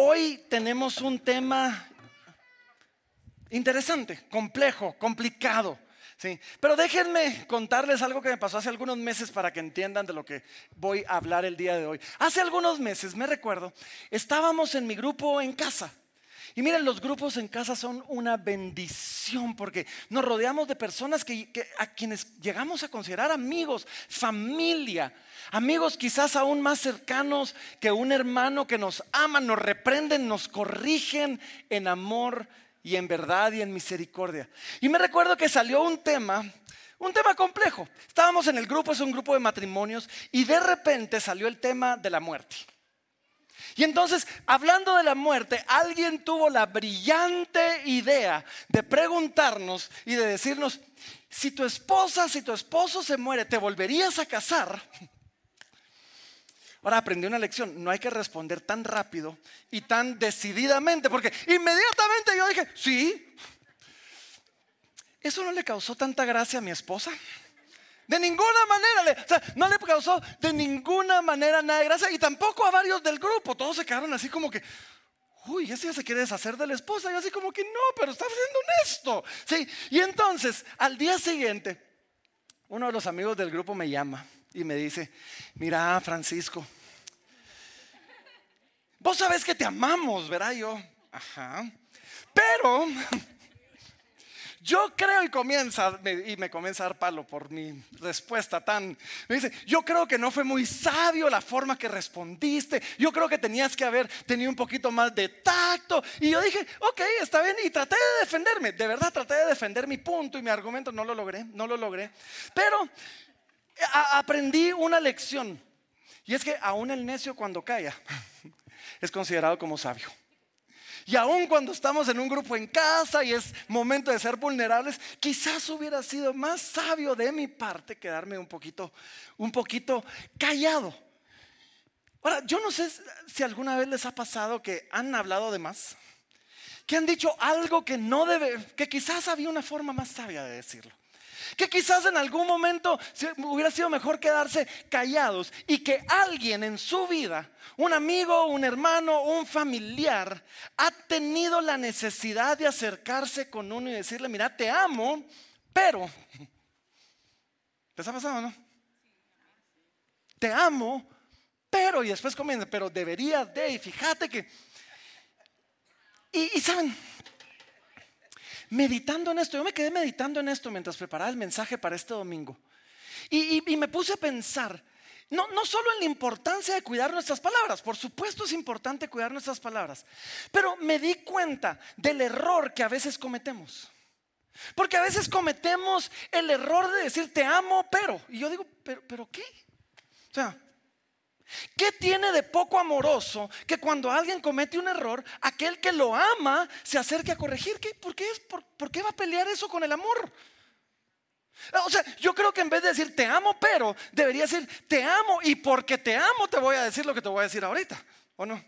hoy tenemos un tema interesante, complejo, complicado. Sí, pero déjenme contarles algo que me pasó hace algunos meses para que entiendan de lo que voy a hablar el día de hoy. Hace algunos meses, me recuerdo, estábamos en mi grupo en casa. Y miren, los grupos en casa son una bendición porque nos rodeamos de personas que, a quienes llegamos a considerar amigos, familia, amigos quizás aún más cercanos que un hermano que nos ama, nos reprenden, nos corrigen en amor y en verdad y en misericordia. Y me recuerdo que salió un tema, un tema complejo. Estábamos en el grupo, es un grupo de matrimonios, y de repente salió el tema de la muerte. Y entonces, hablando de la muerte, alguien tuvo la brillante idea de preguntarnos y de decirnos, si tu esposa, si tu esposo se muere, ¿te volverías a casar? Ahora aprendí una lección, no hay que responder tan rápido y tan decididamente, porque inmediatamente yo dije, sí. ¿Eso no le causó tanta gracia a mi esposa? De ninguna manera, o sea, no le causó de ninguna manera nada de gracia y tampoco a varios del grupo. Todos se quedaron así como que, uy, ese ya se quiere deshacer de la esposa. Y así como que no, pero está siendo honesto. Sí, y entonces al día siguiente, uno de los amigos del grupo me llama y me dice, mira Francisco, vos sabes que te amamos, ¿verdad? Yo, ajá. Pero yo creo y comienza, y me comienza a dar palo por mi respuesta tan, me dice, yo creo que no fue muy sabio la forma que respondiste, yo creo que tenías que haber tenido un poquito más de tacto. Y yo dije, ok, está bien, y traté de defenderme, de verdad traté de defender mi punto y mi argumento, no lo logré, no lo logré. Pero aprendí una lección. Y es que aún el necio cuando calla es considerado como sabio. Y aún cuando estamos en un grupo en casa y es momento de ser vulnerables, quizás hubiera sido más sabio de mi parte quedarme un poquito, un poquito callado. Ahora, yo no sé si alguna vez les ha pasado que han hablado de más, que han dicho algo que no debe, que quizás había una forma más sabia de decirlo. Que quizás en algún momento hubiera sido mejor quedarse callados y que alguien en su vida, un amigo, un hermano, un familiar, ha tenido la necesidad de acercarse con uno y decirle, mira, te amo, pero... ¿Te ha pasado, no? Te amo, pero, y después comienza, pero deberías de, y fíjate que... y saben, meditando en esto, yo me quedé meditando en esto mientras preparaba el mensaje para este domingo. Y, me puse a pensar, no, no solo en la importancia de cuidar nuestras palabras, por supuesto es importante cuidar nuestras palabras, pero me di cuenta del error que a veces cometemos. Porque a veces cometemos el error de decir te amo, pero. Y yo digo, pero, pero ¿qué? O sea, ¿Qué tiene de poco amoroso que cuando alguien comete un error, aquel que lo ama se acerque a corregir? ¿Por, qué ¿Por, qué va a pelear eso con el amor? O sea, yo creo que en vez de decir te amo, pero debería decir te amo y porque te amo te voy a decir lo que te voy a decir ahorita, ¿o no?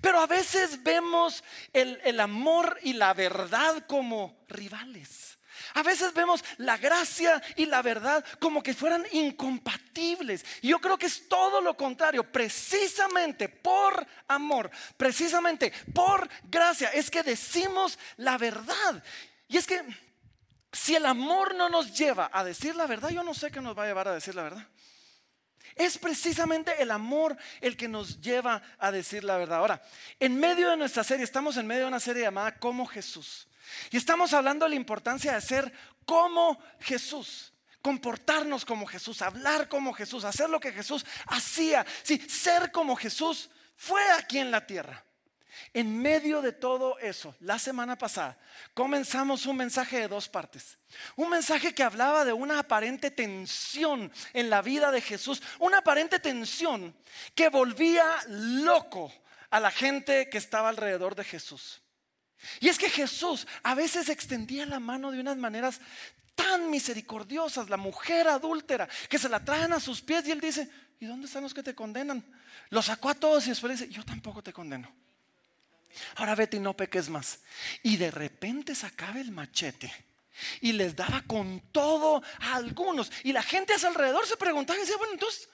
Pero a veces vemos el amor y la verdad como rivales. A veces vemos la gracia y la verdad como que fueran incompatibles. Y yo creo que es todo lo contrario. Precisamente por amor, precisamente por gracia, es que decimos la verdad. Y es que si el amor no nos lleva a decir la verdad, yo no sé qué nos va a llevar a decir la verdad. Es precisamente el amor el que nos lleva a decir la verdad. Ahora, en medio de nuestra serie, estamos en medio de una serie llamada Como Jesús. Y estamos hablando de la importancia de ser como Jesús, comportarnos como Jesús, hablar como Jesús, hacer lo que Jesús hacía. Sí, ser como Jesús fue aquí en la tierra. En medio de todo eso, la semana pasada comenzamos un mensaje de dos partes. Un mensaje que hablaba de una aparente tensión en la vida de Jesús, una aparente tensión que volvía loco a la gente que estaba alrededor de Jesús. Y es que Jesús a veces extendía la mano de unas maneras tan misericordiosas, la mujer adúltera, que se la traen a sus pies y él dice, ¿y dónde están los que te condenan? Los sacó a todos y después dice, yo tampoco te condeno. Ahora vete y no peques más. Y de repente sacaba el machete y les daba con todo a algunos. Y la gente a su alrededor se preguntaba y decía, bueno, entonces,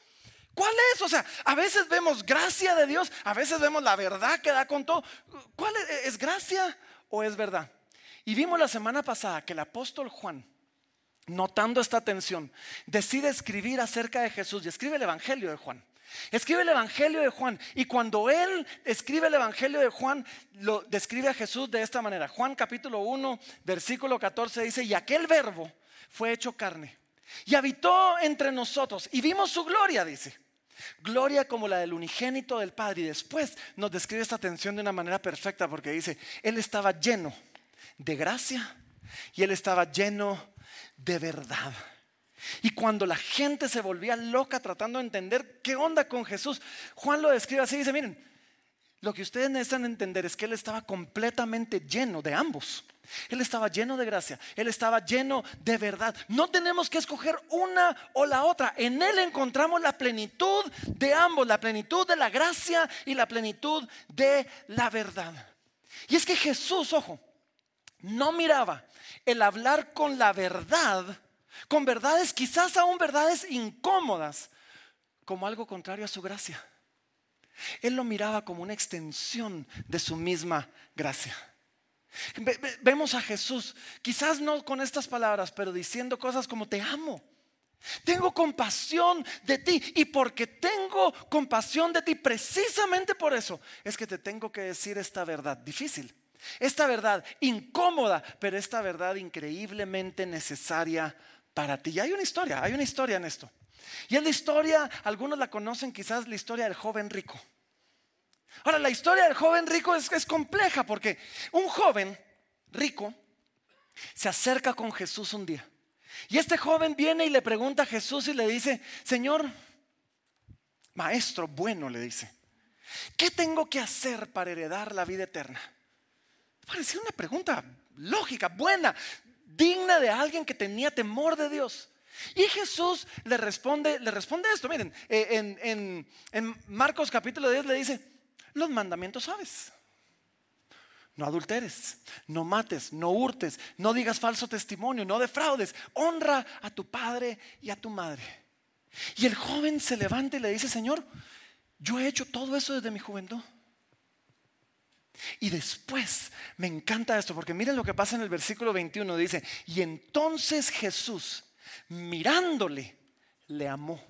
¿Cuál es? O sea, a veces vemos gracia de Dios, a veces vemos la verdad que da con todo. ¿Cuál es? ¿Es gracia o es verdad? Y vimos la semana pasada que el apóstol Juan, notando esta tensión, decide escribir acerca de Jesús y escribe el Evangelio de Juan. Escribe el Evangelio de Juan y cuando él escribe el Evangelio de Juan, lo describe a Jesús de esta manera. Juan capítulo 1, versículo 14 dice, y aquel verbo fue hecho carne y habitó entre nosotros y vimos su gloria, dice. Gloria como la del unigénito del Padre. Y después nos describe esta tensión de una manera perfecta porque dice, Él estaba lleno de gracia y Él estaba lleno de verdad. Y cuando la gente se volvía loca tratando de entender qué onda con Jesús, Juan lo describe así, dice, miren, lo que ustedes necesitan entender es que Él estaba completamente lleno de ambos. Él estaba lleno de gracia, Él estaba lleno de verdad. No tenemos que escoger una o la otra. En Él encontramos la plenitud de ambos, la plenitud de la gracia y la plenitud de la verdad. Y es que Jesús, ojo, no miraba el hablar con la verdad, con verdades quizás aún verdades incómodas, como algo contrario a su gracia. Él lo miraba como una extensión de su misma gracia. Vemos a Jesús, quizás no con estas palabras, pero diciendo cosas como te amo. Tengo compasión de ti y porque tengo compasión de ti, precisamente por eso es que te tengo que decir esta verdad difícil, esta verdad incómoda, pero esta verdad increíblemente necesaria para ti. Y hay una historia, hay una historia en esto. Y es la historia, algunos la conocen quizás la historia del joven rico. Ahora, la historia del joven rico es, es compleja porque un joven rico se acerca con Jesús un día. Y este joven viene y le pregunta a Jesús y le dice, Señor, maestro bueno, le dice, ¿qué tengo que hacer para heredar la vida eterna? Parecía una pregunta lógica, buena, digna de alguien que tenía temor de Dios. Y Jesús le responde, le responde esto. Miren, eh, en, en, Marcos capítulo 10 le dice, los mandamientos sabes. No adulteres, no mates, no hurtes, no digas falso testimonio, no defraudes. Honra a tu padre y a tu madre. Y el joven se levanta y le dice, Señor, yo he hecho todo eso desde mi juventud. Y después me encanta esto, porque miren lo que pasa en el versículo 21, dice, y entonces Jesús, mirándole, le amó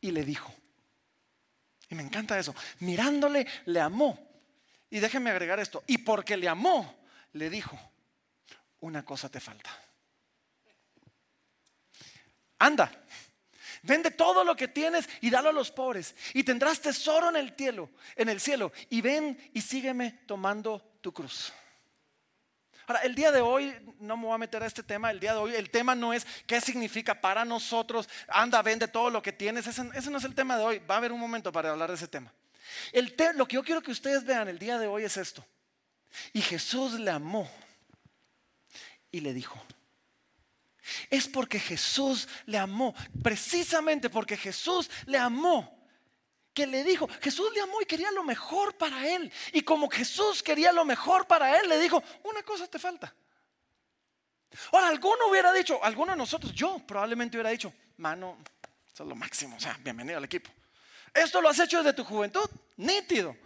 y le dijo, y me encanta eso, mirándole, le amó. Y déjenme agregar esto, y porque le amó, le dijo, una cosa te falta. Anda, Vende todo lo que tienes y dalo a los pobres. Y tendrás tesoro en el cielo, en el cielo. Y ven y sígueme tomando tu cruz. Ahora, el día de hoy, no me voy a meter a este tema, el día de hoy, el tema no es qué significa para nosotros, anda, vende todo lo que tienes, ese, no es el tema de hoy, va a haber un momento para hablar de ese tema. Lo que yo quiero que ustedes vean el día de hoy es esto. Y Jesús le amó y le dijo, es porque Jesús le amó. Precisamente porque Jesús le amó. Que le dijo, Jesús le amó y quería lo mejor para él. Y como Jesús quería lo mejor para él, le dijo, una cosa te falta. Ahora, alguno hubiera dicho, alguno de nosotros, yo probablemente hubiera dicho, mano, eso es lo máximo, o sea, bienvenido al equipo. Esto lo has hecho desde tu juventud, nítido.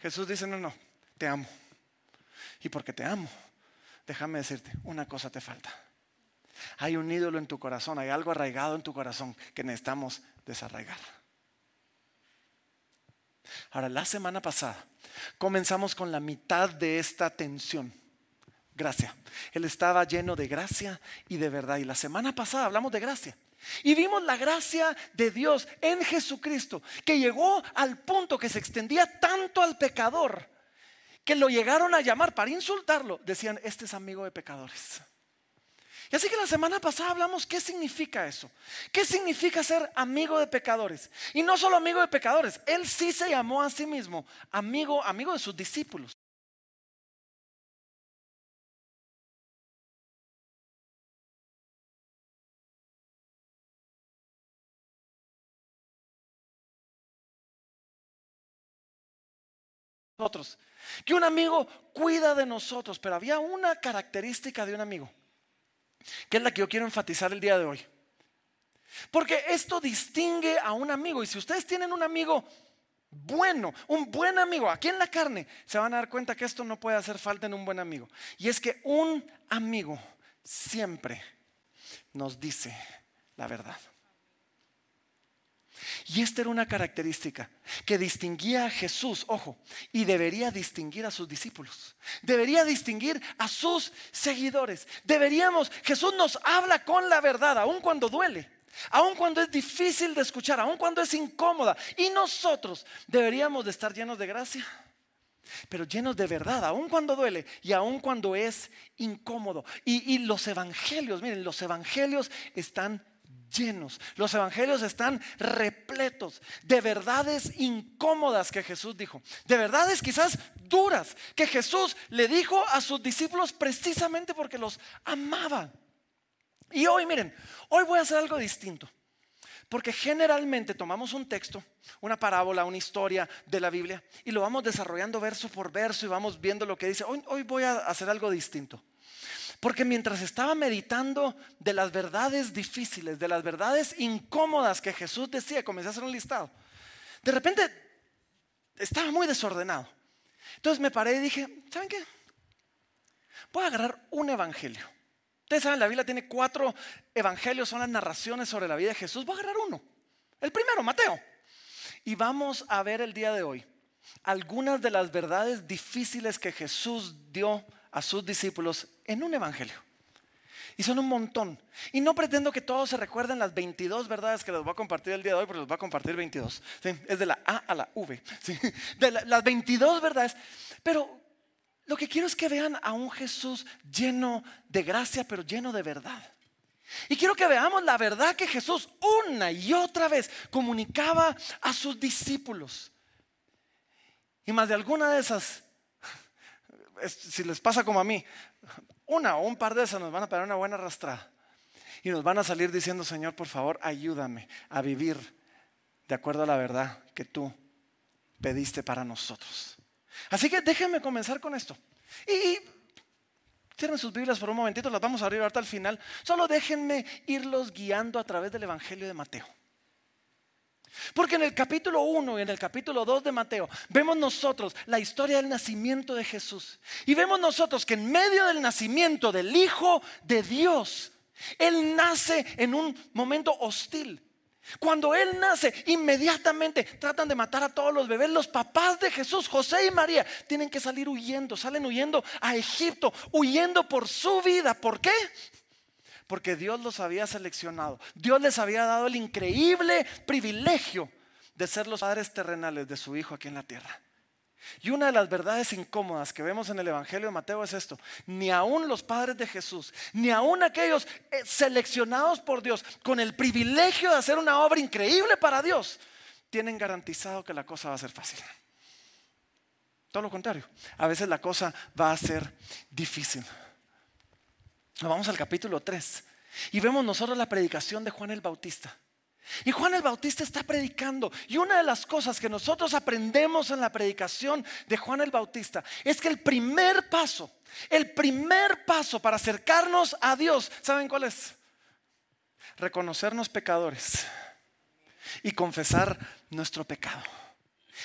Jesús dice, no, no, te amo. Y porque te amo, déjame decirte, una cosa te falta. Hay un ídolo en tu corazón, hay algo arraigado en tu corazón que necesitamos desarraigar. Ahora, la semana pasada comenzamos con la mitad de esta tensión. Gracia. Él estaba lleno de gracia y de verdad. Y la semana pasada hablamos de gracia. Y vimos la gracia de Dios en Jesucristo, que llegó al punto que se extendía tanto al pecador, que lo llegaron a llamar para insultarlo. Decían, este es amigo de pecadores. Así que la semana pasada hablamos qué significa eso. ¿Qué significa ser amigo de pecadores? Y no solo amigo de pecadores, él sí se llamó a sí mismo amigo, amigo de sus discípulos. Nosotros, que un amigo cuida de nosotros, pero había una característica de un amigo que es la que yo quiero enfatizar el día de hoy. Porque esto distingue a un amigo. Y si ustedes tienen un amigo bueno, un buen amigo aquí en la carne, se van a dar cuenta que esto no puede hacer falta en un buen amigo. Y es que un amigo siempre nos dice la verdad. Y esta era una característica que distinguía a Jesús, ojo, y debería distinguir a sus discípulos. Debería distinguir a sus seguidores. Deberíamos, Jesús nos habla con la verdad, aun cuando duele, aun cuando es difícil de escuchar, aun cuando es incómoda. Y nosotros deberíamos de estar llenos de gracia pero llenos de verdad, aun cuando duele y aun cuando es incómodo. Y, y, los evangelios, miren, los evangelios están llenos, los evangelios están repletos de verdades incómodas que Jesús dijo, de verdades quizás duras que Jesús le dijo a sus discípulos precisamente porque los amaba. Y hoy, miren, hoy voy a hacer algo distinto. Porque generalmente tomamos un texto, una parábola, una historia de la Biblia y lo vamos desarrollando verso por verso y vamos viendo lo que dice. Hoy, hoy voy a hacer algo distinto. Porque mientras estaba meditando de las verdades difíciles, de las verdades incómodas que Jesús decía, comencé a hacer un listado. De repente estaba muy desordenado. Entonces me paré y dije, ¿saben qué? Voy a agarrar un evangelio Ustedes saben, la Biblia tiene cuatro evangelios, son las narraciones sobre la vida de Jesús. Voy a agarrar uno. El primero, Mateo. Y vamos a ver el día de hoy algunas de las verdades difíciles que Jesús dio a sus discípulos en un evangelio. Y son un montón. Y no pretendo que todos se recuerden las 22 verdades que les voy a compartir el día de hoy, porque les voy a compartir 22. Es de la A a la V. De las 22 verdades. Pero lo que quiero es que vean a un Jesús lleno de gracia, pero lleno de verdad. Y quiero que veamos la verdad que Jesús una y otra vez comunicaba a sus discípulos. Y más de alguna de esas, si les pasa como a mí, una o un par de esas nos van a pegar una buena arrastrada. Y nos van a salir diciendo, Señor, por favor, ayúdame a vivir de acuerdo a la verdad que tú pediste para nosotros. Así que déjenme comenzar con esto. Y cierren sus Biblias por un momentito, las vamos a abrir ahorita al final. Solo déjenme irlos guiando a través del Evangelio de Mateo. Porque en el capítulo 1 y en el capítulo 2 de Mateo vemos nosotros la historia del nacimiento de Jesús. Y vemos nosotros que en medio del nacimiento del Hijo de Dios, Él nace en un momento hostil. Cuando Él nace, inmediatamente tratan de matar a todos los bebés. Los papás de Jesús, José y María, tienen que salir huyendo, salen huyendo a Egipto, huyendo por su vida. ¿Por qué? Porque Dios los había seleccionado. Dios les había dado el increíble privilegio de ser los padres terrenales de su Hijo aquí en la tierra. Y una de las verdades incómodas que vemos en el Evangelio de Mateo es esto. Ni aun los padres de Jesús, ni aun aquellos eh, seleccionados por Dios con el privilegio de hacer una obra increíble para Dios, tienen garantizado que la cosa va a ser fácil. Todo lo contrario, a veces la cosa va a ser difícil. Vamos al capítulo 3 y vemos nosotros la predicación de Juan el Bautista. Y Juan el Bautista está predicando. Y una de las cosas que nosotros aprendemos en la predicación de Juan el Bautista es que el primer paso, el primer paso para acercarnos a Dios, ¿saben cuál es? Reconocernos pecadores y confesar nuestro pecado.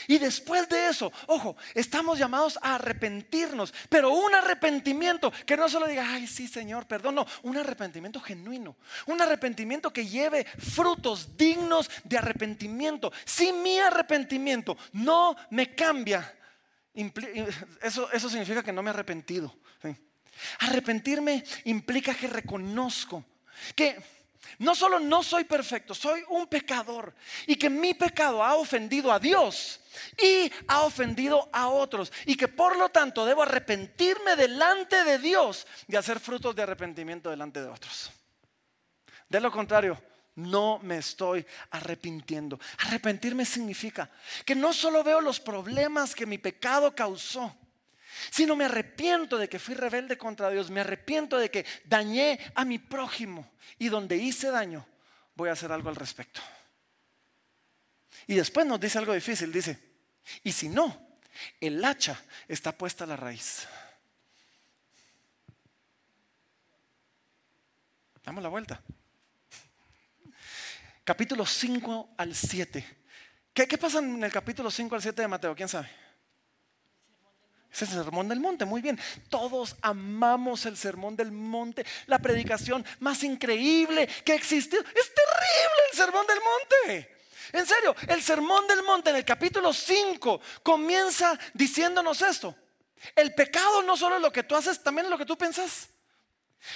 Y después de eso, ojo, estamos llamados a arrepentirnos, pero un arrepentimiento que no solo diga, ay, sí, Señor, perdón, no, un arrepentimiento genuino, un arrepentimiento que lleve frutos dignos de arrepentimiento. Si mi arrepentimiento no me cambia, eso, eso significa que no me he arrepentido. Arrepentirme implica que reconozco que no solo no soy perfecto, soy un pecador y que mi pecado ha ofendido a Dios y ha ofendido a otros y que por lo tanto debo arrepentirme delante de Dios y hacer frutos de arrepentimiento delante de otros. De lo contrario, no me estoy arrepintiendo. Arrepentirme significa que no solo veo los problemas que mi pecado causó, sino me arrepiento de que fui rebelde contra Dios, me arrepiento de que dañé a mi prójimo y donde hice daño voy a hacer algo al respecto. Y después nos dice algo difícil, dice, y si no, el hacha está puesta a la raíz. Damos la vuelta. capítulo 5 al 7. ¿Qué, ¿Qué pasa en el capítulo 5 al 7 de Mateo? ¿Quién sabe? Es el sermón del monte, muy bien. Todos amamos el sermón del monte, la predicación más increíble que existió. Es terrible el sermón del monte. En serio, el sermón del monte en el capítulo 5 comienza diciéndonos esto. El pecado no solo es lo que tú haces, también es lo que tú pensás.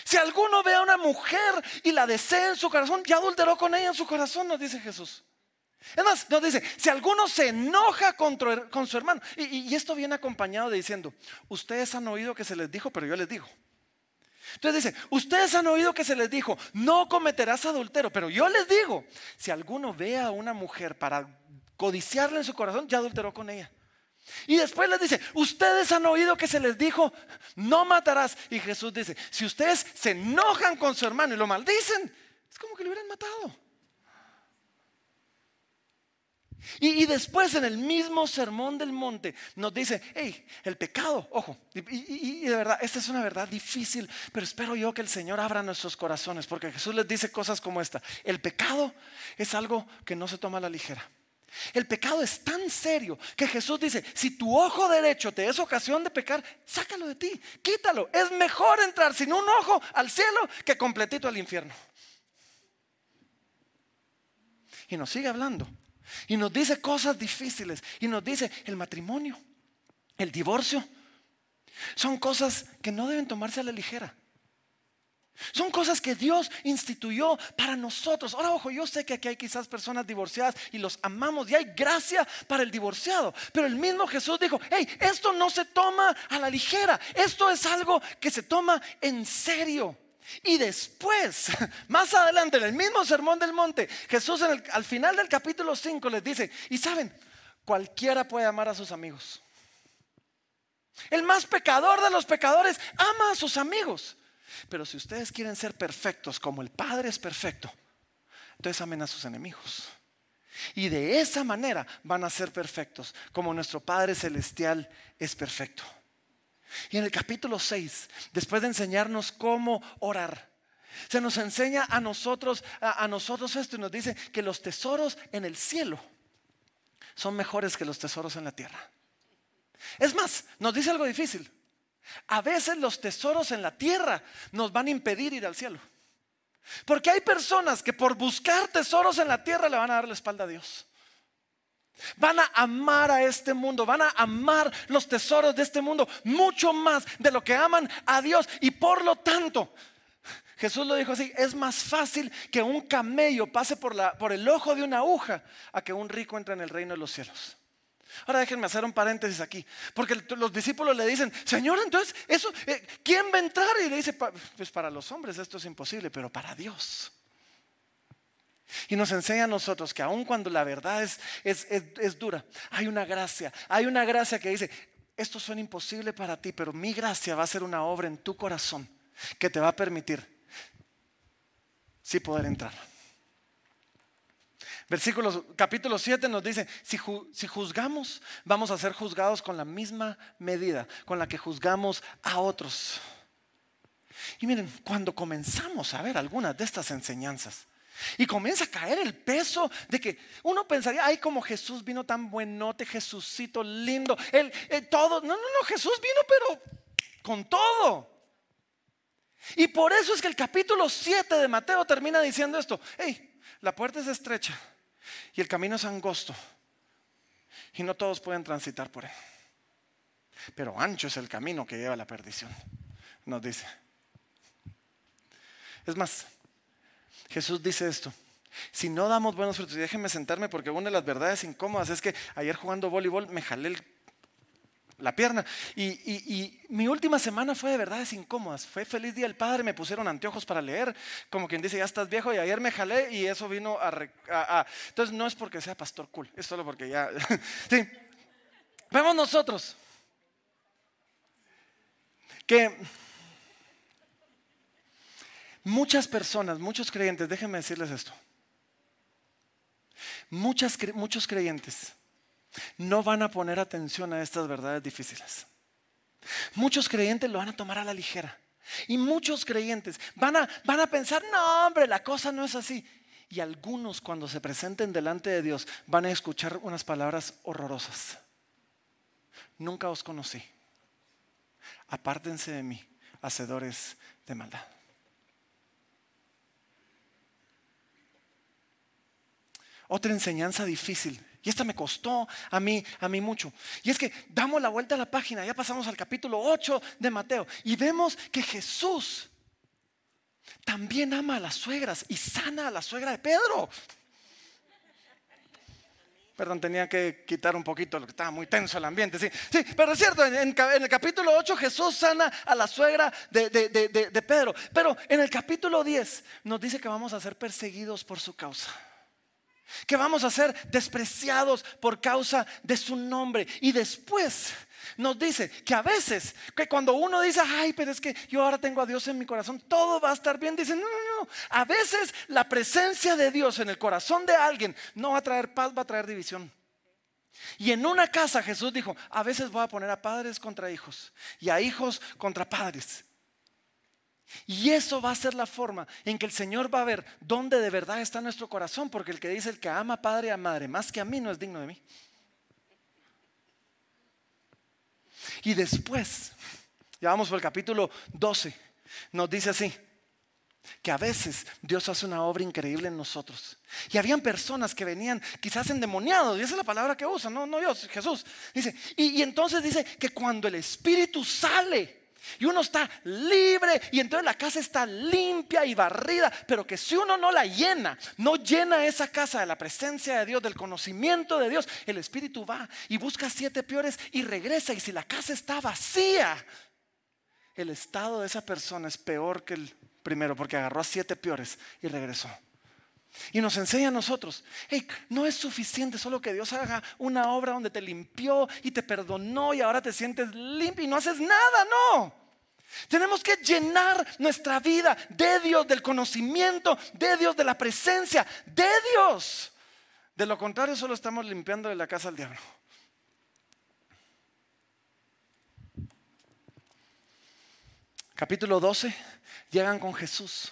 Si alguno ve a una mujer y la desea en su corazón, ya adulteró con ella en su corazón, nos dice Jesús. Es más, nos dice, si alguno se enoja con su hermano, y, y, esto viene acompañado de diciendo, ustedes han oído que se les dijo, pero yo les digo. Entonces dice, ustedes han oído que se les dijo, no cometerás adulterio, pero yo les digo, si alguno ve a una mujer para codiciarle en su corazón, ya adulteró con ella. Y después les dice, ustedes han oído que se les dijo, no matarás. Y Jesús dice, si ustedes se enojan con su hermano y lo maldicen, es como que lo hubieran matado. Y, después en el mismo sermón del monte nos dice, hey, el pecado, ojo, y, de verdad, esta es una verdad difícil, pero espero yo que el Señor abra nuestros corazones, porque Jesús les dice cosas como esta, el pecado es algo que no se toma a la ligera. El pecado es tan serio que Jesús dice, si tu ojo derecho te es ocasión de pecar, sácalo de ti, quítalo. Es mejor entrar sin un ojo al cielo que completito al infierno. Y nos sigue hablando. Y nos dice cosas difíciles. Y nos dice el matrimonio, el divorcio. Son cosas que no deben tomarse a la ligera. Son cosas que Dios instituyó para nosotros. Ahora, ojo, yo sé que aquí hay quizás personas divorciadas y los amamos y hay gracia para el divorciado. Pero el mismo Jesús dijo, hey, esto no se toma a la ligera. Esto es algo que se toma en serio. Y después, más adelante, en el mismo sermón del monte, Jesús al final del capítulo 5 les dice, y saben, cualquiera puede amar a sus amigos. El más pecador de los pecadores ama a sus amigos. Pero si ustedes quieren ser perfectos como el Padre es perfecto, entonces amen a sus enemigos. Y de esa manera van a ser perfectos, como nuestro Padre Celestial es perfecto. Y en el capítulo 6, después de enseñarnos cómo orar, se nos enseña a nosotros, a, nosotros esto y nos dice que los tesoros en el cielo son mejores que los tesoros en la tierra. Es más, nos dice algo difícil. A veces los tesoros en la tierra nos van a impedir ir al cielo. Porque hay personas que por buscar tesoros en la tierra le van a dar la espalda a Dios. Van a amar a este mundo, van a amar los tesoros de este mundo mucho más de lo que aman a Dios. Y por lo tanto, Jesús lo dijo así, es más fácil que un camello pase por, el ojo de una aguja a que un rico entre en el reino de los cielos. Ahora déjenme hacer un paréntesis aquí, porque los discípulos le dicen, Señor, entonces, eso, eh, ¿quién va a entrar? Y le dice, pues para los hombres esto es imposible, pero para Dios. Y nos enseña a nosotros que aun cuando la verdad es, es, es, dura, hay una gracia, hay una gracia que dice, esto suena imposible para ti, pero mi gracia va a ser una obra en tu corazón que te va a permitir sí poder entrar. Versículo capítulo 7 nos dice, si, si, juzgamos, vamos a ser juzgados con la misma medida con la que juzgamos a otros. Y miren, cuando comenzamos a ver algunas de estas enseñanzas, y comienza a caer el peso de que uno pensaría, ay, como Jesús vino tan buenote, Jesucito lindo, él, todo. No, no, no, Jesús vino, pero con todo. Y por eso es que el capítulo 7 de Mateo termina diciendo esto: hey, la puerta es estrecha y el camino es angosto y no todos pueden transitar por él. Pero ancho es el camino que lleva a la perdición, nos dice. Es más, Jesús dice esto. Si no damos buenos frutos, y déjenme sentarme porque una de las verdades incómodas es que ayer jugando voleibol me jalé la pierna. Y, mi última semana fue de verdades incómodas. Fue feliz día del padre, me pusieron anteojos para leer, como quien dice, ya estás viejo, y ayer me jalé y eso vino a... Entonces no es porque sea pastor cool, es solo porque ya... sí. Vemos nosotros que Muchas personas, muchos creyentes, déjenme decirles esto. Muchos creyentes no van a poner atención a estas verdades difíciles. Muchos creyentes lo van a tomar a la ligera. Y muchos creyentes van a, van a pensar, no hombre, la cosa no es así. Y algunos cuando se presenten delante de Dios van a escuchar unas palabras horrorosas. Nunca os conocí. Apártense de mí, hacedores de maldad. Otra enseñanza difícil. Y esta me costó a mí, a mí mucho. Y es que damos la vuelta a la página, ya pasamos al capítulo 8 de Mateo y vemos que Jesús también ama a las suegras y sana a la suegra de Pedro. Perdón, tenía que quitar un poquito lo que estaba muy tenso el ambiente. Sí, sí pero es cierto, en, el capítulo 8 Jesús sana a la suegra de, de Pedro. Pero en el capítulo 10 nos dice que vamos a ser perseguidos por su causa que vamos a ser despreciados por causa de su nombre. Y después nos dice que a veces, que cuando uno dice, ay, pero es que yo ahora tengo a Dios en mi corazón, todo va a estar bien, dice, no, no, no, a veces la presencia de Dios en el corazón de alguien no va a traer paz, va a traer división. Y en una casa Jesús dijo, a veces voy a poner a padres contra hijos y a hijos contra padres. Y eso va a ser la forma en que el Señor va a ver dónde de verdad está nuestro corazón, porque el que dice el que ama padre a madre más que a mí no es digno de mí. Y después, ya vamos por el capítulo 12, nos dice así, que a veces Dios hace una obra increíble en nosotros. Y habían personas que venían quizás endemoniados, y esa es la palabra que usa, no, no Dios, Jesús. Dice, y entonces dice que cuando el Espíritu sale, y uno está libre y entonces la casa está limpia y barrida, pero que si uno no la llena, no llena esa casa de la presencia de Dios, del conocimiento de Dios, el Espíritu va y busca siete peores y regresa. Y si la casa está vacía, el estado de esa persona es peor que el primero, porque agarró a siete peores y regresó. Y nos enseña a nosotros, hey, no es suficiente solo que Dios haga una obra donde te limpió y te perdonó y ahora te sientes limpio y no haces nada, no. Tenemos que llenar nuestra vida de Dios, del conocimiento, de Dios, de la presencia, de Dios. De lo contrario, solo estamos limpiando de la casa al diablo. Capítulo 12, llegan con Jesús.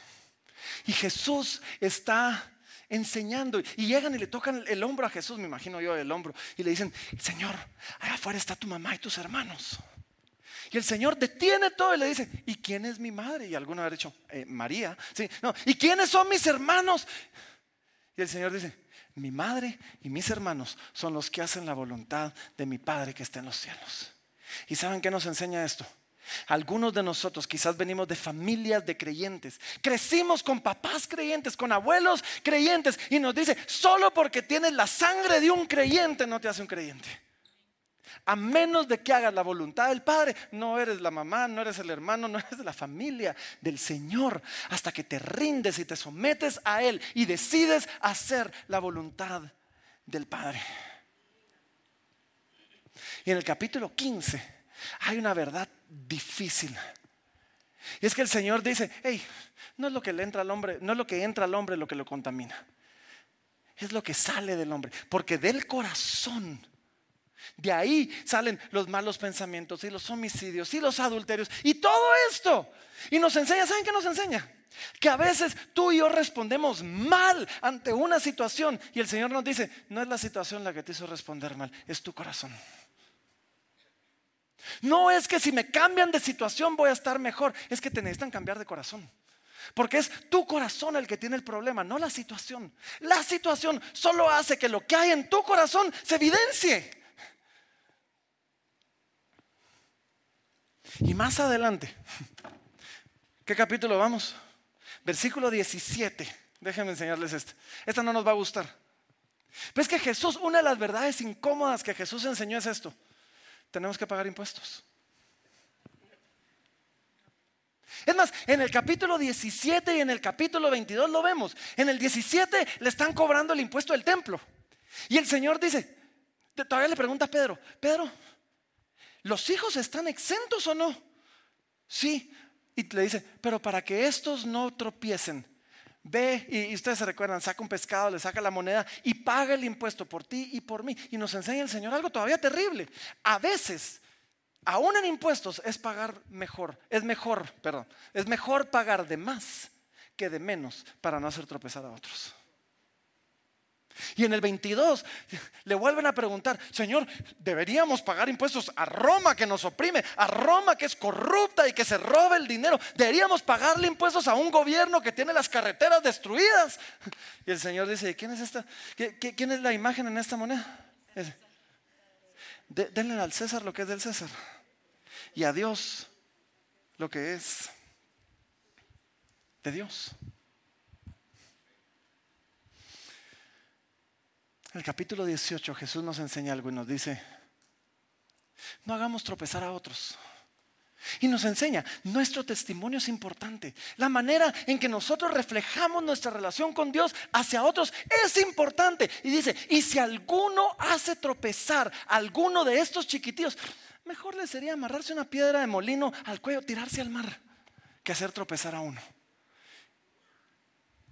Y Jesús está enseñando y llegan y le tocan el hombro a Jesús, me imagino yo el hombro, y le dicen, Señor, allá afuera está tu mamá y tus hermanos. Y el Señor detiene todo y le dice, ¿y quién es mi madre? Y alguno ha dicho, eh, María. ¿sí? No, ¿Y quiénes son mis hermanos? Y el Señor dice, mi madre y mis hermanos son los que hacen la voluntad de mi Padre que está en los cielos. ¿Y saben qué nos enseña esto? Algunos de nosotros quizás venimos de familias de creyentes. Crecimos con papás creyentes, con abuelos creyentes. Y nos dice, solo porque tienes la sangre de un creyente no te hace un creyente. A menos de que hagas la voluntad del Padre, no eres la mamá, no eres el hermano, no eres la familia del Señor. Hasta que te rindes y te sometes a Él y decides hacer la voluntad del Padre. Y en el capítulo 15 hay una verdad difícil. Y es que el Señor dice, hey, no es lo que le entra al hombre, no es lo que entra al hombre lo que lo contamina. Es lo que sale del hombre. Porque del corazón, de ahí salen los malos pensamientos y los homicidios y los adulterios y todo esto. Y nos enseña, ¿saben qué nos enseña? Que a veces tú y yo respondemos mal ante una situación y el Señor nos dice, no es la situación la que te hizo responder mal, es tu corazón. No es que si me cambian de situación voy a estar mejor, es que te necesitan cambiar de corazón. Porque es tu corazón el que tiene el problema, no la situación. La situación solo hace que lo que hay en tu corazón se evidencie. Y más adelante, ¿qué capítulo vamos? Versículo 17. Déjenme enseñarles este. Esta no nos va a gustar. Pero es que Jesús, una de las verdades incómodas que Jesús enseñó es esto tenemos que pagar impuestos. Es más, en el capítulo 17 y en el capítulo 22 lo vemos. En el 17 le están cobrando el impuesto del templo. Y el Señor dice, todavía le pregunta a Pedro, Pedro, ¿los hijos están exentos o no? Sí. Y le dice, pero para que estos no tropiecen, Ve y, ustedes se recuerdan, saca un pescado, le saca la moneda y paga el impuesto por ti y por mí. Y nos enseña el Señor algo todavía terrible. A veces, aún en impuestos, es pagar mejor, es mejor, perdón, es mejor pagar de más que de menos para no hacer tropezar a otros. Y en el 22 le vuelven a preguntar, Señor, deberíamos pagar impuestos a Roma que nos oprime, a Roma que es corrupta y que se roba el dinero. Deberíamos pagarle impuestos a un gobierno que tiene las carreteras destruidas. Y el Señor dice, ¿quién es esta? ¿Quién es la imagen en esta moneda? denle al César lo que es del César y a Dios lo que es de Dios. El capítulo 18 Jesús nos enseña algo y nos dice, no hagamos tropezar a otros. Y nos enseña, nuestro testimonio es importante. La manera en que nosotros reflejamos nuestra relación con Dios hacia otros es importante. Y dice, y si alguno hace tropezar a alguno de estos chiquititos, mejor le sería amarrarse una piedra de molino al cuello, tirarse al mar, que hacer tropezar a uno.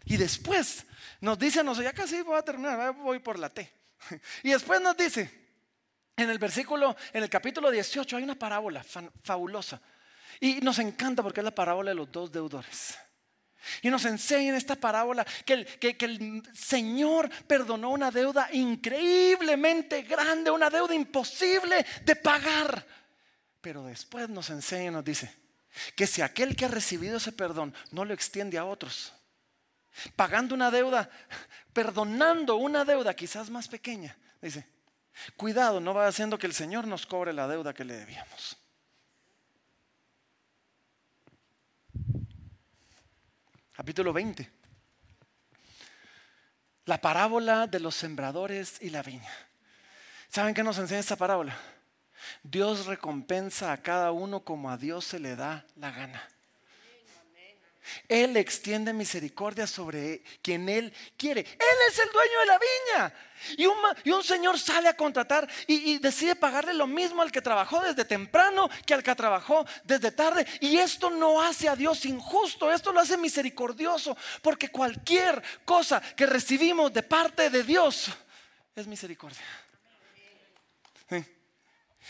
Y después nos dice, no sé, ya casi voy a terminar, voy por la T. Y después nos dice, en el versículo, en el capítulo 18 hay una parábola fabulosa. Y nos encanta porque es la parábola de los dos deudores. Y nos enseña en esta parábola que el, que el, Señor perdonó una deuda increíblemente grande, una deuda imposible de pagar. Pero después nos enseña y nos dice que si aquel que ha recibido ese perdón no lo extiende a otros, pagando una deuda, perdonando una deuda quizás más pequeña. Dice, cuidado, no va haciendo que el Señor nos cobre la deuda que le debíamos. Capítulo 20. La parábola de los sembradores y la viña. ¿Saben qué nos enseña esta parábola? Dios recompensa a cada uno como a Dios se le da la gana. Él extiende misericordia sobre quien Él quiere. Él es el dueño de la viña. Y un, y un señor sale a contratar y, decide pagarle lo mismo al que trabajó desde temprano que al que trabajó desde tarde. Y esto no hace a Dios injusto, esto lo hace misericordioso. Porque cualquier cosa que recibimos de parte de Dios es misericordia.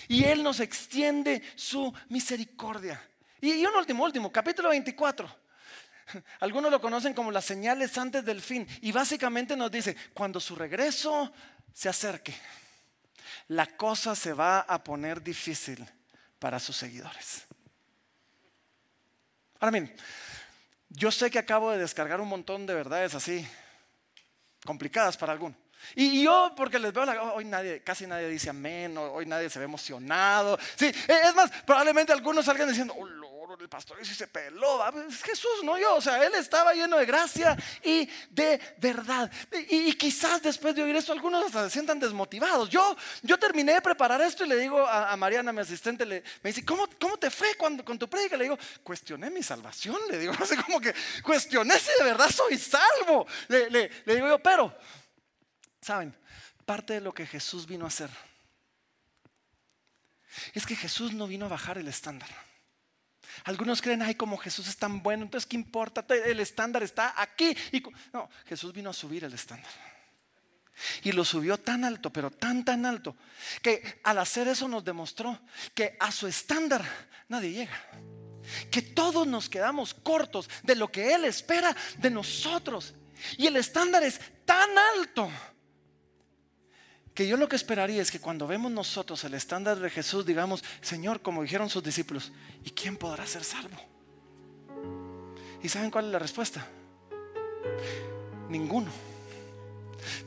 Y Él nos extiende su misericordia. Y, y un último, último, capítulo 24. Algunos lo conocen como las señales antes del fin. Y básicamente nos dice, cuando su regreso se acerque, la cosa se va a poner difícil para sus seguidores. Ahora bien, yo sé que acabo de descargar un montón de verdades así, complicadas para algunos. Y yo, porque les veo, hoy nadie, casi nadie dice amén, hoy nadie se ve emocionado. Sí, es más, probablemente algunos salgan diciendo, oh, el pastor se peló. Es Jesús, no yo. O sea, él estaba lleno de gracia y de verdad. Y, quizás después de oír esto, algunos hasta se sientan desmotivados. Yo, yo terminé de preparar esto y le digo a, Mariana, mi asistente, le, me dice, ¿cómo, ¿cómo te fue cuando, con tu prédica? Le digo, cuestioné mi salvación. Le digo, así como que cuestioné si de verdad soy salvo. Le, le digo yo, pero, ¿saben? Parte de lo que Jesús vino a hacer es que Jesús no vino a bajar el estándar. Algunos creen, ay, como Jesús es tan bueno, entonces ¿qué importa? El estándar está aquí. Y, no, Jesús vino a subir el estándar. Y lo subió tan alto, pero tan, tan alto, que al hacer eso nos demostró que a su estándar nadie llega. Que todos nos quedamos cortos de lo que Él espera de nosotros. Y el estándar es tan alto que yo lo que esperaría es que cuando vemos nosotros el estándar de Jesús, digamos, Señor, como dijeron sus discípulos, ¿y quién podrá ser salvo? ¿Y saben cuál es la respuesta? Ninguno.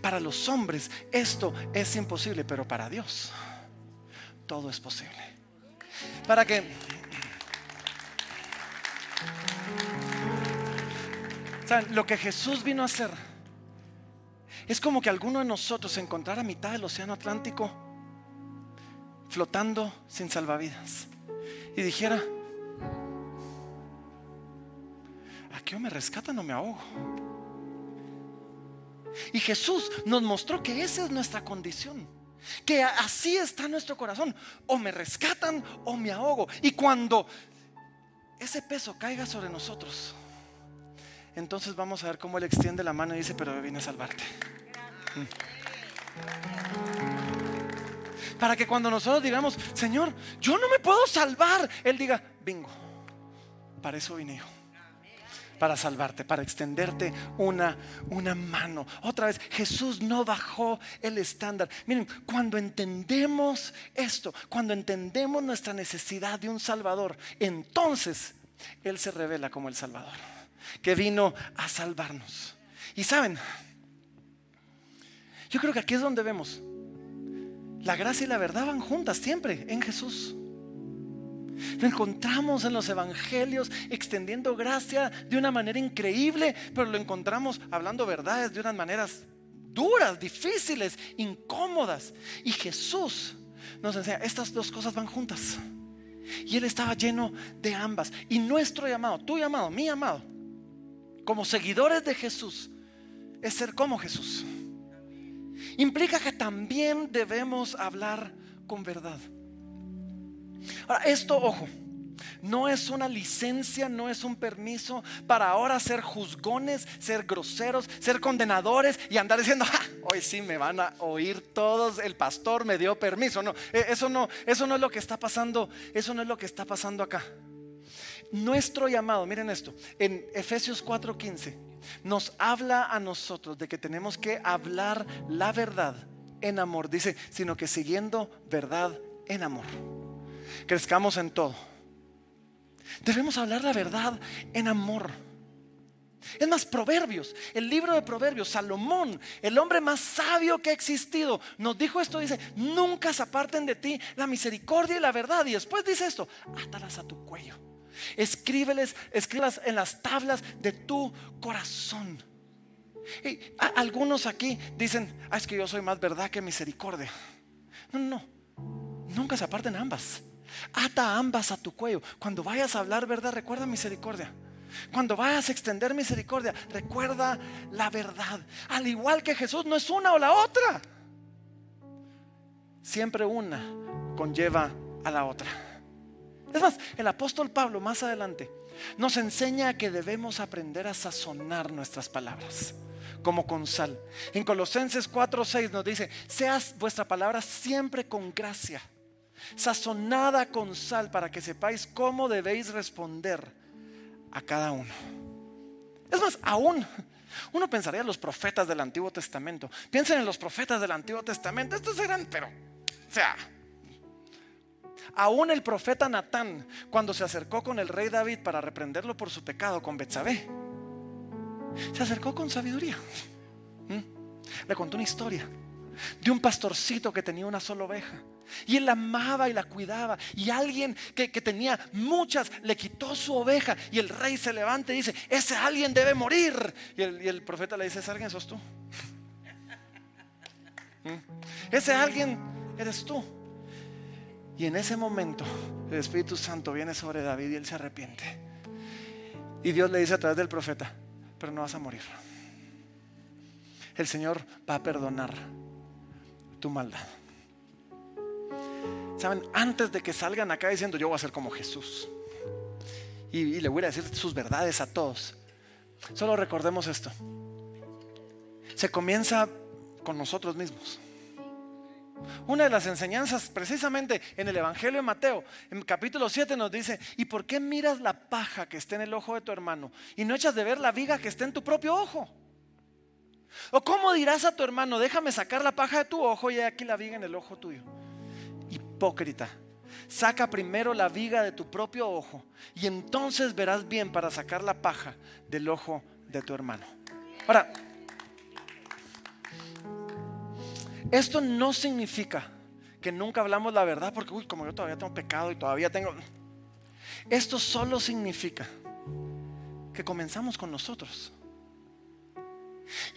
Para los hombres esto es imposible, pero para Dios todo es posible. Para que... ¿Saben? Lo que Jesús vino a hacer es como que alguno de nosotros se encontrara a mitad del océano Atlántico flotando sin salvavidas y dijera, aquí o me rescatan o me ahogo. Y Jesús nos mostró que esa es nuestra condición. Que así está nuestro corazón. O me rescatan o me ahogo. Y cuando ese peso caiga sobre nosotros, entonces vamos a ver cómo Él extiende la mano y dice, pero viene a salvarte. Mm. Para que cuando nosotros digamos, Señor, yo no me puedo salvar, Él diga, bingo, para eso vine yo. para salvarte, para extenderte una, una mano. Otra vez, Jesús no bajó el estándar. Miren, cuando entendemos esto, cuando entendemos nuestra necesidad de un Salvador, entonces Él se revela como el Salvador, que vino a salvarnos. Y saben, yo creo que aquí es donde vemos, la gracia y la verdad van juntas siempre en Jesús. Lo encontramos en los evangelios extendiendo gracia de una manera increíble, pero lo encontramos hablando verdades de unas maneras duras, difíciles, incómodas. Y Jesús nos enseña, estas dos cosas van juntas. Y Él estaba lleno de ambas. Y nuestro llamado, tu llamado, mi llamado, como seguidores de Jesús, es ser como Jesús. Implica que también debemos hablar con verdad. Ahora, esto, ojo, no es una licencia, no es un permiso para ahora ser juzgones, ser groseros, ser condenadores y andar diciendo, hoy sí me van a oír todos, el pastor me dio permiso. No, e, eso no, eso no es lo que está pasando, eso no es lo que está pasando acá. Nuestro llamado, miren esto, en Efesios 4:15 nos habla a nosotros de que tenemos que hablar la verdad en amor, dice, sino que siguiendo verdad en amor crezcamos en todo. Debemos hablar la verdad en amor. Es más, Proverbios, el libro de Proverbios, Salomón, el hombre más sabio que ha existido, nos dijo esto, dice, nunca se aparten de ti la misericordia y la verdad. Y después dice esto, átalas a tu cuello. Escríbeles, escríbelas en las tablas de tu corazón. Y algunos aquí dicen, ah, es que yo soy más verdad que misericordia. No, no, nunca se aparten ambas. Ata ambas a tu cuello. Cuando vayas a hablar verdad, recuerda misericordia. Cuando vayas a extender misericordia, recuerda la verdad. Al igual que Jesús no es una o la otra. Siempre una conlleva a la otra. Es más, el apóstol Pablo más adelante nos enseña que debemos aprender a sazonar nuestras palabras como con sal. En Colosenses 4:6 nos dice, seas vuestra palabra siempre con gracia sazonada con sal para que sepáis cómo debéis responder a cada uno. Es más, aún uno pensaría en los profetas del Antiguo Testamento. Piensen en los profetas del Antiguo Testamento. Estos eran, pero, sea, aún el profeta Natán, cuando se acercó con el rey David para reprenderlo por su pecado con Betsabé, se acercó con sabiduría. ¿Mm? Le contó una historia de un pastorcito que tenía una sola oveja. Y él la amaba y la cuidaba. Y alguien que, tenía muchas le quitó su oveja. Y el rey se levanta y dice, ese alguien debe morir. Y el, profeta le dice, ese alguien sos tú. ¿Mm? Ese alguien eres tú. Y en ese momento el Espíritu Santo viene sobre David y él se arrepiente. Y Dios le dice a través del profeta, pero no vas a morir. El Señor va a perdonar tu maldad. Saben, antes de que salgan acá diciendo yo voy a ser como Jesús y, le voy a decir sus verdades a todos, solo recordemos esto. Se comienza con nosotros mismos. Una de las enseñanzas precisamente en el Evangelio de Mateo, en capítulo 7 nos dice, ¿y por qué miras la paja que está en el ojo de tu hermano y no echas de ver la viga que está en tu propio ojo? ¿O cómo dirás a tu hermano, déjame sacar la paja de tu ojo y aquí la viga en el ojo tuyo? Hipócrita. Saca primero la viga de tu propio ojo y entonces verás bien para sacar la paja del ojo de tu hermano. Ahora, esto no significa que nunca hablamos la verdad porque, uy, como yo todavía tengo pecado y todavía tengo... Esto solo significa que comenzamos con nosotros.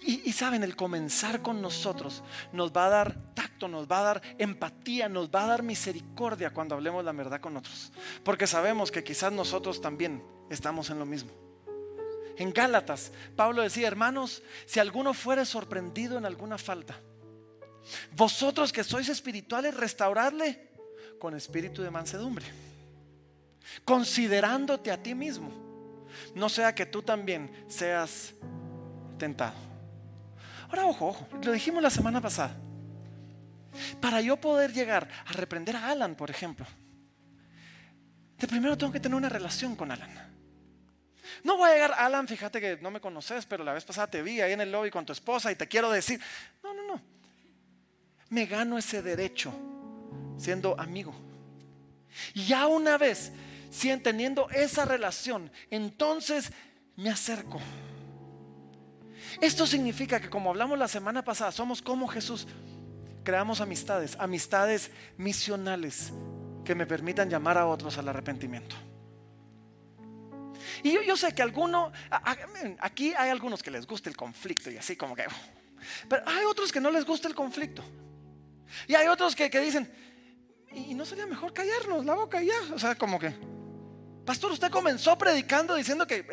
Y, saben, el comenzar con nosotros nos va a dar tacto, nos va a dar empatía, nos va a dar misericordia cuando hablemos la verdad con otros. Porque sabemos que quizás nosotros también estamos en lo mismo. En Gálatas, Pablo decía, hermanos, si alguno fuere sorprendido en alguna falta, vosotros que sois espirituales, restauradle con espíritu de mansedumbre, considerándote a ti mismo, no sea que tú también seas tentado. Ahora, ojo, ojo, lo dijimos la semana pasada. Para yo poder llegar a reprender a Alan, por ejemplo, de primero tengo que tener una relación con Alan. No voy a llegar, Alan, fíjate que no me conoces, pero la vez pasada te vi ahí en el lobby con tu esposa y te quiero decir, no, no, no. Me gano ese derecho siendo amigo. Y ya una vez, si teniendo esa relación, entonces me acerco. Esto significa que como hablamos la semana pasada, somos como Jesús. Creamos amistades, amistades misionales que me permitan llamar a otros al arrepentimiento. Y yo, sé que alguno, aquí hay algunos que les gusta el conflicto y así como que, pero hay otros que no les gusta el conflicto. Y hay otros que, dicen, ¿y no sería mejor callarnos la boca ya? O sea, como que, pastor, usted comenzó predicando diciendo que,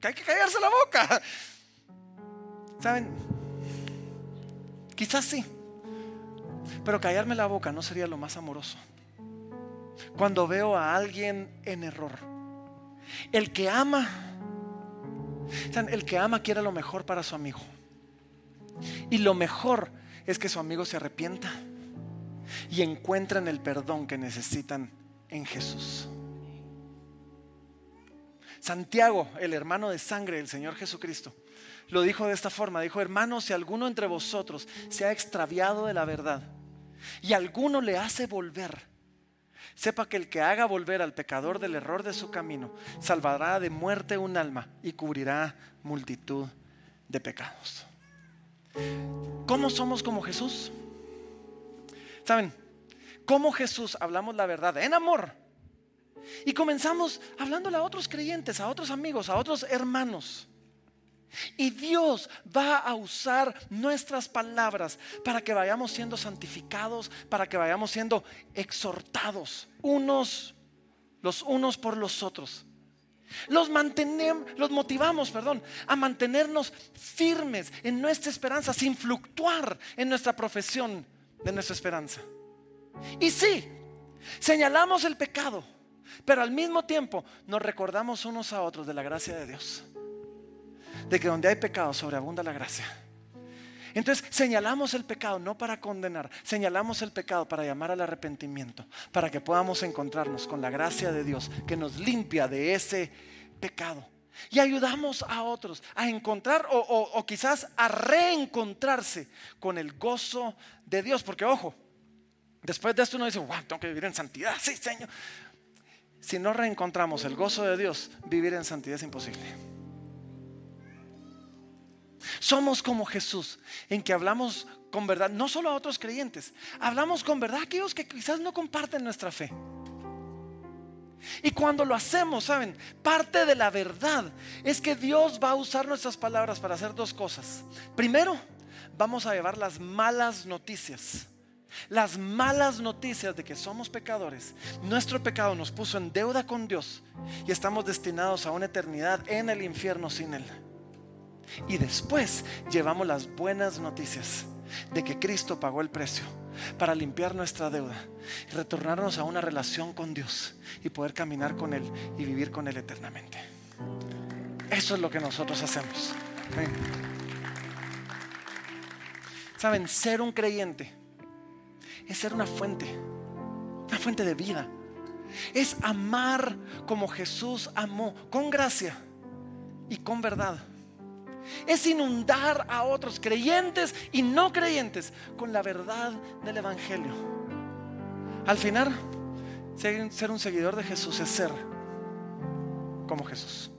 que hay que callarse la boca. ¿Saben? Quizás sí. Pero callarme la boca no sería lo más amoroso. Cuando veo a alguien en error. El que ama, el que ama quiere lo mejor para su amigo. Y lo mejor es que su amigo se arrepienta y encuentren el perdón que necesitan en Jesús. Santiago, el hermano de sangre del Señor Jesucristo, lo dijo de esta forma, dijo, hermanos, si alguno entre vosotros se ha extraviado de la verdad y alguno le hace volver, sepa que el que haga volver al pecador del error de su camino, salvará de muerte un alma y cubrirá multitud de pecados. ¿Cómo somos como Jesús? ¿Saben? Como Jesús hablamos la verdad en amor. Y comenzamos hablándole a otros creyentes, a otros amigos, a otros hermanos. Y Dios va a usar nuestras palabras para que vayamos siendo santificados, para que vayamos siendo exhortados unos los unos por los otros. Los mantenemos, los motivamos, perdón, a mantenernos firmes en nuestra esperanza sin fluctuar en nuestra profesión de nuestra esperanza. Y sí, señalamos el pecado, pero al mismo tiempo nos recordamos unos a otros de la gracia de Dios de que donde hay pecado sobreabunda la gracia. Entonces señalamos el pecado no para condenar, señalamos el pecado para llamar al arrepentimiento, para que podamos encontrarnos con la gracia de Dios que nos limpia de ese pecado. Y ayudamos a otros a encontrar o, quizás a reencontrarse con el gozo de Dios. Porque ojo, después de esto uno dice, wow, tengo que vivir en santidad. Sí, Señor. Si no reencontramos el gozo de Dios, vivir en santidad es imposible. Somos como Jesús, en que hablamos con verdad, no solo a otros creyentes, hablamos con verdad a aquellos que quizás no comparten nuestra fe. Y cuando lo hacemos, ¿saben? Parte de la verdad es que Dios va a usar nuestras palabras para hacer dos cosas. Primero, vamos a llevar las malas noticias. Las malas noticias de que somos pecadores. Nuestro pecado nos puso en deuda con Dios y estamos destinados a una eternidad en el infierno sin Él. Y después llevamos las buenas noticias de que Cristo pagó el precio para limpiar nuestra deuda y retornarnos a una relación con Dios y poder caminar con Él y vivir con Él eternamente. Eso es lo que nosotros hacemos. Saben, ser un creyente es ser una fuente, una fuente de vida. Es amar como Jesús amó, con gracia y con verdad es inundar a otros creyentes y no creyentes con la verdad del Evangelio. Al final, ser un seguidor de Jesús es ser como Jesús.